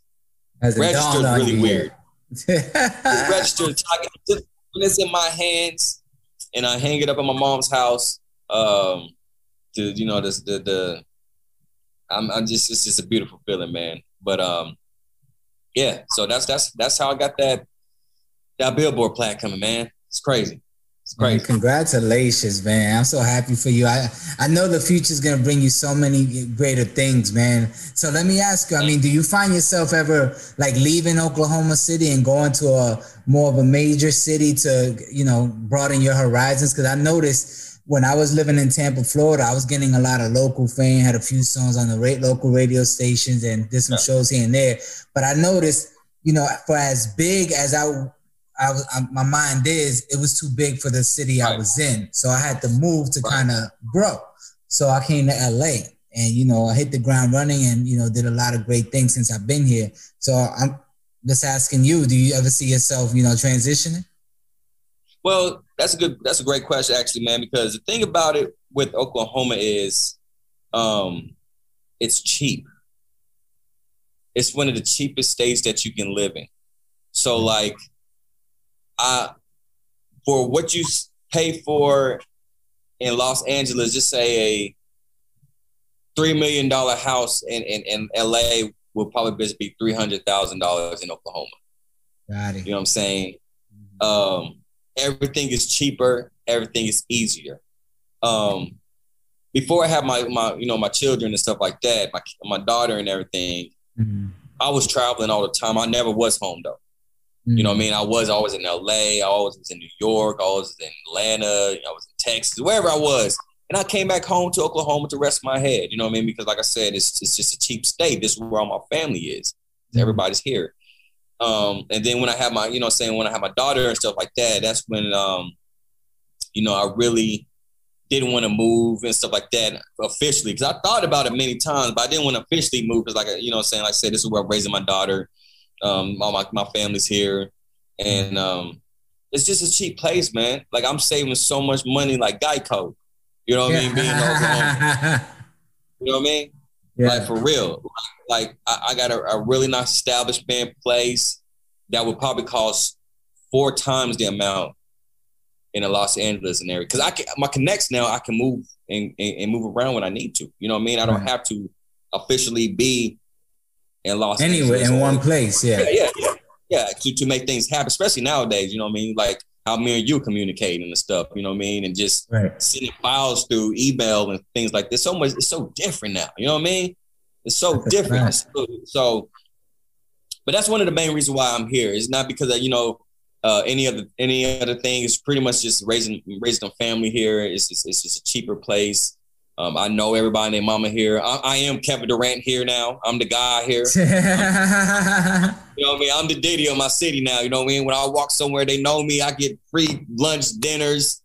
As registered really weird. registered. Talking. When it's in my hands, and I hang it up in my mom's house. Um, to you know, this the the. I'm, I'm just it's just a beautiful feeling, man. But um, yeah. So that's that's that's how I got that that billboard plaque coming, man. It's crazy. Man, congratulations, man. I'm so happy for you. I, I know the future is going to bring you so many greater things, man. So let me ask you, I mean, do you find yourself ever like leaving Oklahoma City and going to a more of a major city to, you know, broaden your horizons? Because I noticed when I was living in Tampa, Florida, I was getting a lot of local fame, had a few songs on the local radio stations and did some yeah. shows here and there. But I noticed, you know, for as big as I I was I, my mind is it was too big for the city right. I was in, so I had to move to right. kind of grow. So I came to LA, and you know I hit the ground running, and you know did a lot of great things since I've been here. So I'm just asking you, do you ever see yourself, you know, transitioning? Well, that's a good, that's a great question, actually, man. Because the thing about it with Oklahoma is, um, it's cheap. It's one of the cheapest states that you can live in. So, like, I for what you pay for in Los Angeles, just say a three million dollar house in, in, in LA will probably be three hundred thousand dollars in Oklahoma. Got it. You know what I'm saying? Um, everything is cheaper, everything is easier. Um, before I had my my you know my children and stuff like that, my my daughter and everything, mm-hmm. I was traveling all the time. I never was home though. You know what I mm. mean? I was always in LA, I always was in New York, I was in Atlanta, I was in Texas, wherever I was. And I came back home to Oklahoma to rest my head. You know what I mean? Because like I said, it's it's just a cheap state. This is where all my family is. Mm. Everybody's here. Um, and then when I have my, you know, saying when I have my daughter and stuff like that, that's when um, you know, I really didn't want to move and stuff like that officially. Because I thought about it many times, but I didn't want to officially move because, like, you know, I'm saying like I said, this is where I'm raising my daughter. Um, all my, my family's here. And um, it's just a cheap place, man. Like I'm saving so much money like Geico. You know what I mean? Being you know what I mean? Yeah. Like for real. Like I, I got a, a, really nice establishment place that would probably cost four times the amount in the Los Angeles and area. Cause I can my connects now I can move and, and, and move around when I need to. You know what I mean? I don't right. have to officially be in Los anyway, Angeles. in one place. Yeah. Yeah, yeah, yeah. Yeah, to, to make things happen, especially nowadays, you know what I mean? Like how me and you communicating and stuff, you know what I mean? And just right. sending files through email and things like this. So much it's so different now. You know what I mean? It's so different. So, so, but that's one of the main reasons why I'm here. It's not because of, you know, uh, any other any other thing. It's pretty much just raising raising a family here. It's just, it's just a cheaper place. Um, I know everybody named Mama here. I, I, am Kevin Durant here now. I'm the guy here. you know what I mean? I'm the Diddy of my city now. You know what I mean? When I walk somewhere, they know me. I get free lunch, dinners,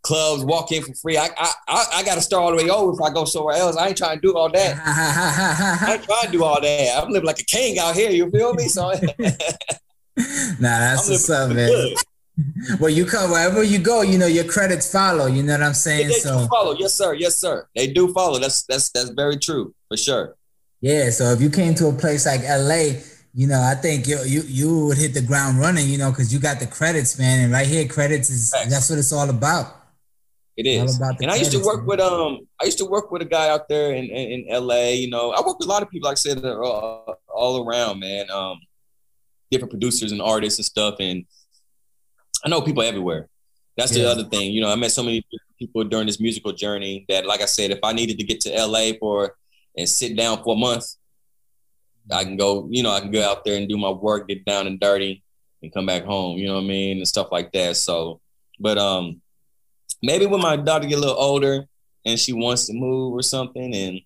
clubs, walk in for free. I I, I, I got to start all the way over if I go somewhere else. I ain't trying to do all that. I ain't trying to do all that. I'm living like a king out here. You feel me? So, nah, that's what's up, man. Good. well, you come wherever you go, you know your credits follow. You know what I'm saying? They, they so follow, yes, sir, yes, sir. They do follow. That's that's that's very true for sure. Yeah. So if you came to a place like LA, you know, I think you you you would hit the ground running. You know, because you got the credits, man. And right here, credits is Thanks. that's what it's all about. It is. and credits, I used to work man. with um I used to work with a guy out there in, in, in LA. You know, I work with a lot of people, like I said, all, all around, man. Um, different producers and artists and stuff, and I know people everywhere. That's yeah. the other thing. You know, I met so many people during this musical journey that, like I said, if I needed to get to LA for and sit down for a month, I can go. You know, I can go out there and do my work, get down and dirty, and come back home. You know what I mean, and stuff like that. So, but um, maybe when my daughter get a little older and she wants to move or something, and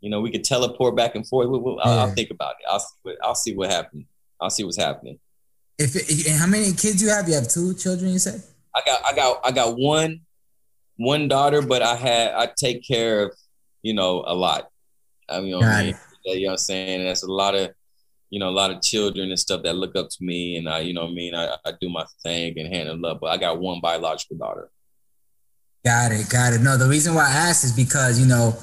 you know, we could teleport back and forth. I'll, yeah. I'll think about it. I'll I'll see what happens. I'll see what's happening. If it, how many kids you have? You have two children. You said. I got I got I got one one daughter, but I had I take care of you know a lot. I mean, you know, I mean? you know what I'm saying. And that's a lot of you know a lot of children and stuff that look up to me, and I you know what I mean. I, I do my thing and handle up, but I got one biological daughter. Got it, got it. No, the reason why I asked is because you know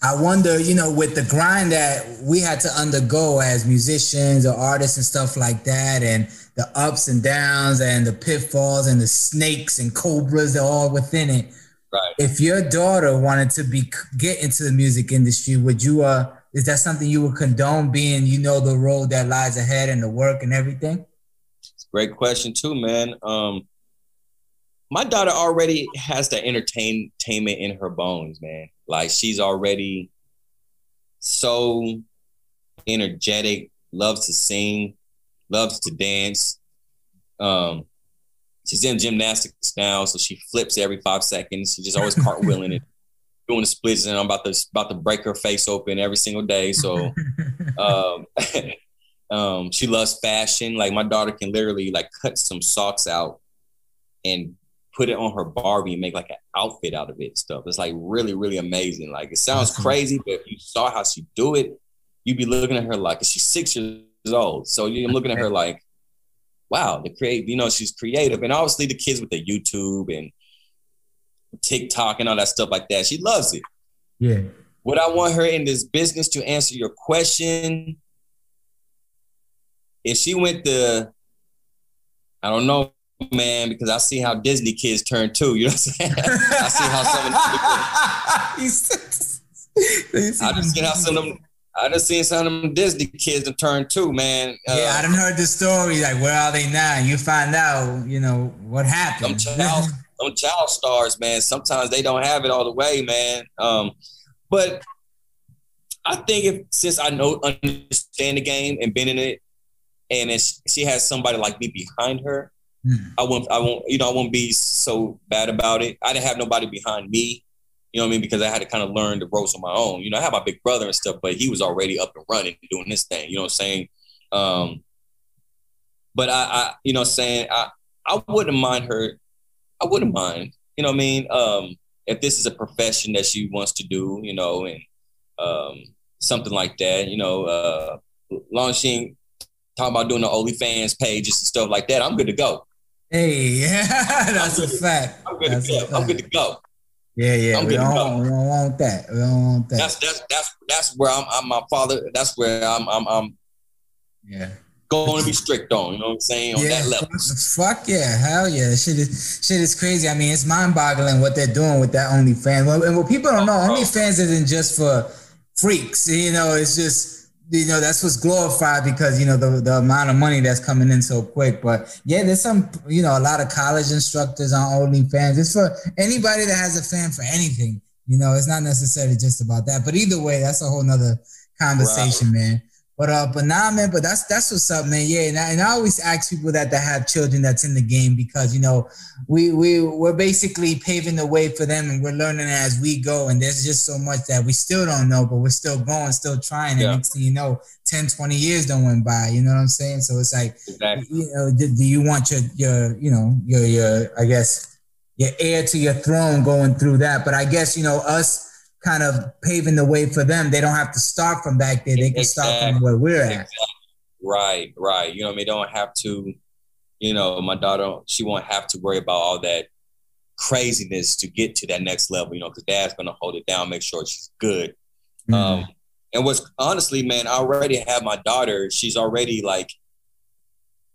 I wonder, you know, with the grind that we had to undergo as musicians or artists and stuff like that, and the ups and downs and the pitfalls and the snakes and cobras, they're all within it. Right. If your daughter wanted to be get into the music industry, would you uh is that something you would condone being you know the road that lies ahead and the work and everything? Great question too, man. Um my daughter already has the entertainment in her bones, man. Like she's already so energetic, loves to sing, loves to dance. Um, she's in gymnastics now, so she flips every five seconds. She's just always cartwheeling and doing the splits, and I'm about to about to break her face open every single day. So, um, um, she loves fashion. Like my daughter can literally like cut some socks out and put it on her Barbie and make like an outfit out of it and stuff. It's like really, really amazing. Like it sounds crazy, but if you saw how she do it, you'd be looking at her like is she six years old. So you're looking at her like, wow, the create, you know, she's creative. And obviously the kids with the YouTube and TikTok and all that stuff like that, she loves it. Yeah. What I want her in this business to answer your question, if she went to, I don't know, man, because I see how Disney kids turn too. You know what I'm saying? I see how some of them. I just see how some of them. I just seen some of them Disney kids turn two, man. Uh, yeah, I done heard the story. Like, where are they now? You find out, you know, what happened. Some child, some child stars, man. Sometimes they don't have it all the way, man. Um, but I think if since I know understand the game and been in it, and she has somebody like me behind her, Mm. I won't, I won't, you know, I won't be so bad about it. I didn't have nobody behind me, you know what I mean? Because I had to kind of learn the ropes on my own. You know, I have my big brother and stuff, but he was already up and running doing this thing, you know what I'm saying? Um, but I, I, you know, saying I, I wouldn't mind her. I wouldn't mind, you know what I mean? Um, if this is a profession that she wants to do, you know, and um, something like that, you know, uh, long as she ain't talking about doing the OnlyFans pages and stuff like that, I'm good to go. Hey, yeah, that's a fact. I'm good, that's to go. I'm good to go. Yeah, yeah. I'm we, don't, we don't want that. We don't want that. That's that's that's that's where I'm. I'm my father. That's where I'm. I'm. I'm yeah. Going to be strict on, you know what I'm saying, on yeah, that level. Fuck yeah, hell yeah, shit is shit is crazy. I mean, it's mind boggling what they're doing with that OnlyFans. Well, And what people don't oh, know, OnlyFans isn't just for freaks. You know, it's just you know that's what's glorified because you know the, the amount of money that's coming in so quick. But yeah there's some you know a lot of college instructors on OnlyFans. It's for anybody that has a fan for anything. You know it's not necessarily just about that. But either way that's a whole nother conversation right. man but uh, but nah, man. But that's that's what's up, man. Yeah, and I, and I always ask people that that have children that's in the game because you know we we we're basically paving the way for them, and we're learning as we go. And there's just so much that we still don't know, but we're still going, still trying. Yeah. And next thing you know, 10, 20 years don't went by. You know what I'm saying? So it's like, exactly. you know, do, do you want your your you know your your I guess your heir to your throne going through that? But I guess you know us kind of paving the way for them. They don't have to start from back there. They can exactly. start from where we're at. Exactly. Right, right. You know, I mean, don't have to. You know, my daughter, she won't have to worry about all that craziness to get to that next level. You know, because dad's gonna hold it down, make sure she's good. Mm-hmm. Um, and what's honestly, man, I already have my daughter. She's already like,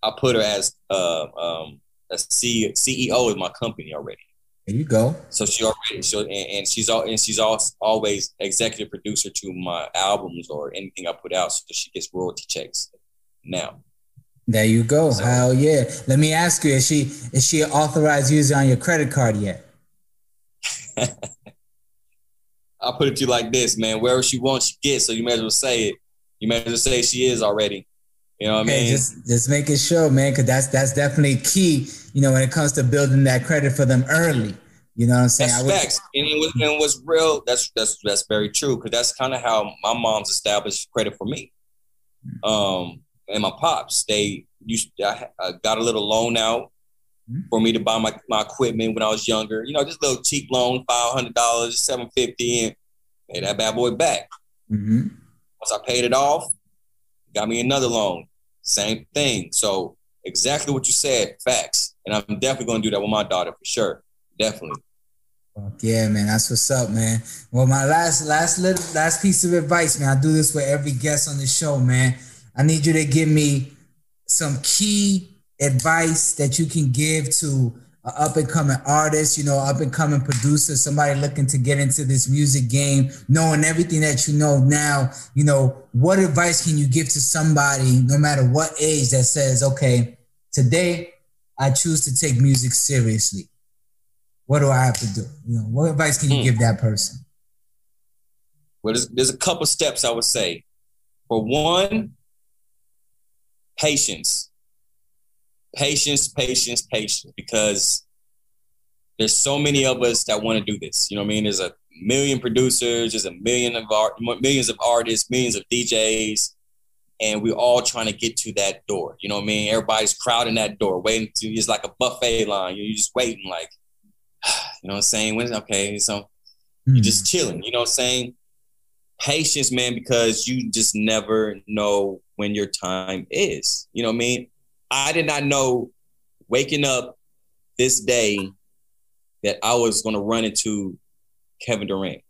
I put her as uh, um, a C- CEO of my company already. There you go. So she already so and, and she's all and she's also always executive producer to my albums or anything I put out, so she gets royalty checks now. There you go. So, Hell yeah. Let me ask you, is she is she an authorized user on your credit card yet? I'll put it to you like this, man. Wherever she wants, she gets. So you may as well say it. You may as well say she is already. You know what okay, I mean? Just just making sure, man, because that's that's definitely key. You know, when it comes to building that credit for them early. You know what I'm saying? That's would, facts. And, it was, and what's real, that's that's that's very true. Cause that's kind of how my mom's established credit for me. Um, and my pops, they used I, I got a little loan out for me to buy my, my equipment when I was younger. You know, just a little cheap loan, five hundred dollars, seven fifty, and pay that bad boy back. Mm-hmm. Once I paid it off, got me another loan. Same thing. So exactly what you said, facts. And I'm definitely to do that with my daughter for sure. Definitely. yeah, man, that's what's up, man. Well, my last last little last piece of advice, man. I do this with every guest on the show, man. I need you to give me some key advice that you can give to an up and coming artist, you know, up and coming producer, somebody looking to get into this music game, knowing everything that you know now, you know, what advice can you give to somebody, no matter what age, that says, okay, today I choose to take music seriously. What do I have to do? You know, what advice can you hmm. give that person? Well, there's, there's a couple steps I would say. For one, patience patience, patience, patience, because there's so many of us that want to do this. You know what I mean? There's a million producers, there's a million of art, millions of artists, millions of DJs, and we're all trying to get to that door. You know what I mean? Everybody's crowding that door, waiting to. It's like a buffet line. You're just waiting, like, you know what I'm saying? When okay, so you're just hmm. chilling. You know what I'm saying? Patience, man, because you just never know when your time is. You know what I mean? I did not know waking up this day that I was going to run into Kevin Durant.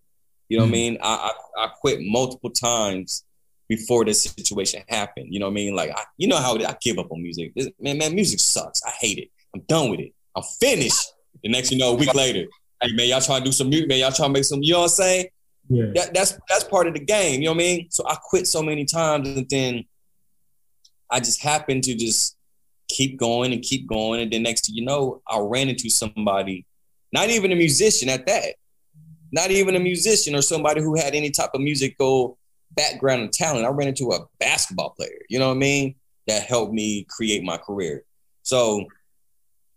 You know mm what I mm-hmm. mean? I, I, I quit multiple times before this situation happened. You know what I mean? Like I, you know how I give up on music. This, man, man, music sucks. I hate it. I'm done with it. I'm finished. The next you know, a week later, hey man, y'all trying to do some music, man. Y'all trying to make some. You know what I'm saying? Yeah. That, that's that's part of the game. You know what I mean? So I quit so many times, and then I just happened to just keep going and keep going. And then next to you know, I ran into somebody, not even a musician at that, not even a musician or somebody who had any type of musical background and talent. I ran into a basketball player, you know what I mean? That helped me create my career. So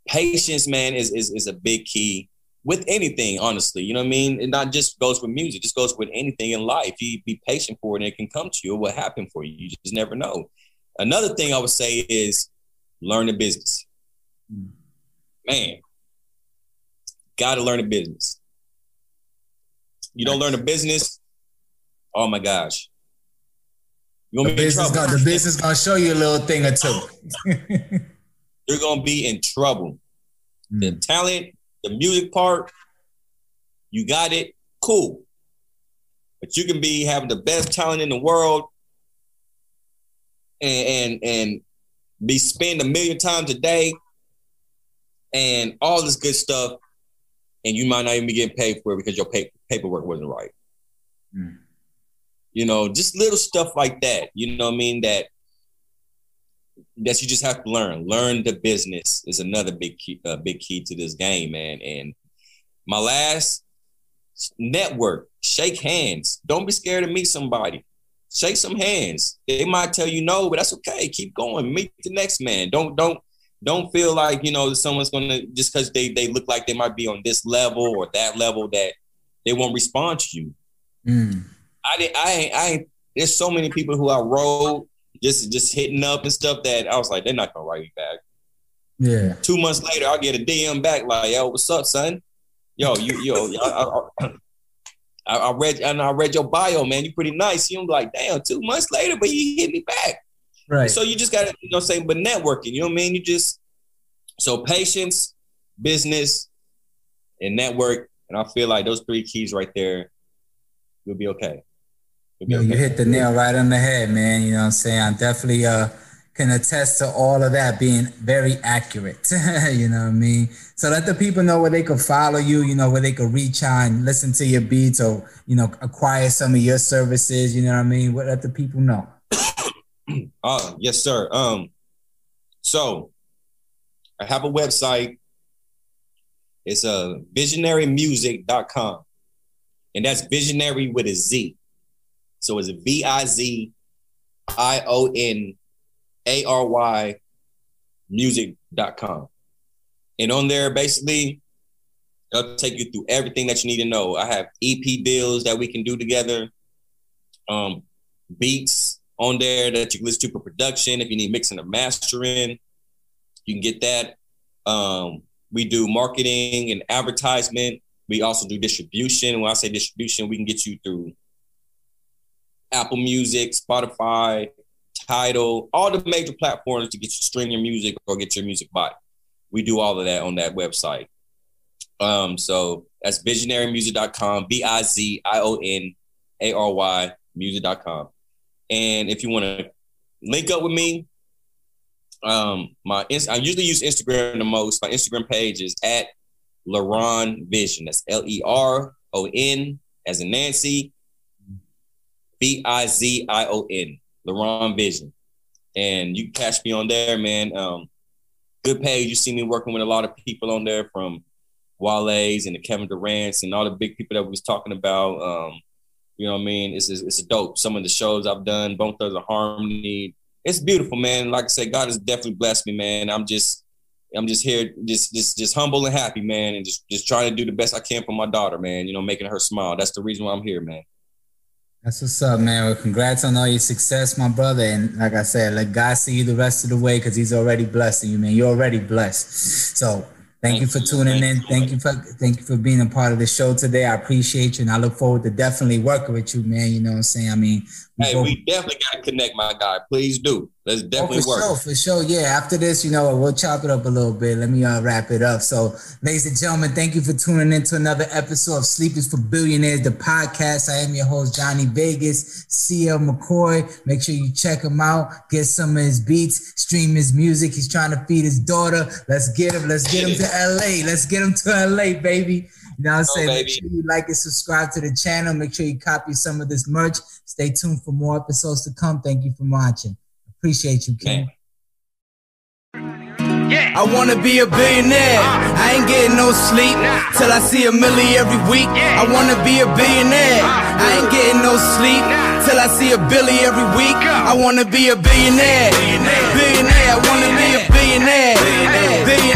patience, man, is, is, is a big key with anything, honestly. You know what I mean? It not just goes with music, just goes with anything in life. You be patient for it and it can come to you. It will happen for you. You just never know. Another thing I would say is learn the business. Man, gotta learn the business. You don't learn the business, oh my gosh. You're gonna the be in trouble. Gonna, the business gonna show you a little thing or two. You're gonna be in trouble. Mm. The talent, the music part, you got it, cool. But you can be having the best talent in the world and and, and be spent a million times a day and all this good stuff, and you might not even be getting paid for it because your pay- paperwork wasn't right. Mm. You know, just little stuff like that. You know what I mean? That that you just have to learn. Learn the business is another big key, uh, big key to this game, man. And my last network, shake hands. Don't be scared to meet somebody shake some hands. They might tell you no, but that's okay. Keep going. Meet the next man. Don't don't don't feel like you know someone's gonna just because they they look like they might be on this level or that level that they won't respond to you. Mm. I didn't. I ain't. I ain't. There's so many people who I wrote just just hitting up and stuff that I was like, they're not gonna write me back. Yeah. Two months later, I'll get a DM back like, yo, what's up, son? Yo, you, yo, I, I, I, I, read and I read your bio, man. You're pretty nice. You like, damn, two months later, but you hit me back. Right. So you just gotta, you know, say, but networking, you know what I mean? You just so patience, business, and network. And I feel like those three keys right there, you'll be okay. You'll be okay. you hit the nail right on the head, man. You know what I'm saying? I'm definitely uh can attest to all of that being very accurate. you know what I mean? So let the people know where they could follow you, you know, where they could reach out and listen to your beats or, you know, acquire some of your services, you know what I mean? What let the people know? uh, yes, sir. Um, so I have a website. It's a uh, vizionarymusic.com. And that's visionary with a Z. So it's V I Z I O N a R Y music.com. And on there, basically, it'll take you through everything that you need to know. I have EP deals that we can do together, um, beats on there that you can listen to for production. If you need mixing or mastering, you can get that. Um, we do marketing and advertisement. We also do distribution. When I say distribution, we can get you through Apple Music, Spotify, Tidal, all the major platforms to get you stream your music or get your music bought. We do all of that on that website. Um, so That's vizionarymusic.com, V I Z I O N A R Y music.com. And if you want to link up with me, um, my I usually use Instagram the most. My Instagram page is at Leron Vision. That's L E R O N as in Nancy, B I Z I O N, Leron Vision. And you catch me on there, man. Um, good page. You see me working with a lot of people on there from Wale's and the Kevin Durant's and all the big people that we was talking about. Um, you know what I mean? It's, it's, it's dope. Some of the shows I've done, Bone Thugs-n-Harmony. It's beautiful, man. Like I said, God has definitely blessed me, man. I'm just I'm just here, just just just humble and happy, man, and just just trying to do the best I can for my daughter, man. You know, making her smile. That's the reason why I'm here, man. That's what's up, man. Well, congrats on all your success, my brother. And like I said, let God see you the rest of the way because He's already blessing you, man. You're already blessed. So thank, thank you for tuning in. Thank you for thank you for being a part of the show today. I appreciate you, and I look forward to definitely working with you, man. You know what I'm saying? I mean, hey, we definitely got to connect, my guy. Please do. Let's oh, definitely oh, for work. Sure, for sure. Yeah. After this, you know, we'll chop it up a little bit. Let me uh, wrap it up. So, ladies and gentlemen, thank you for tuning in to another episode of Sleep is for Billionaires, the podcast. I am your host, Johnny Vegas, CL McCoy. Make sure you check him out, get some of his beats, stream his music. He's trying to feed his daughter. Let's get him. Let's get him to LA. Let's get him to LA, baby. You know what I'm saying? Make sure you like and subscribe to the channel. Make sure you copy some of this merch. Stay tuned for more episodes to come. Thank you for watching. Appreciate you, King. Yeah. I wanna be a billionaire. Uh. I ain't getting no sleep till I see a milli every week. I wanna be a billionaire. Uh. I ain't getting no sleep till I see a billy every week. I wanna be a billionaire. Billionaire. I wanna be a billionaire. Billionaire.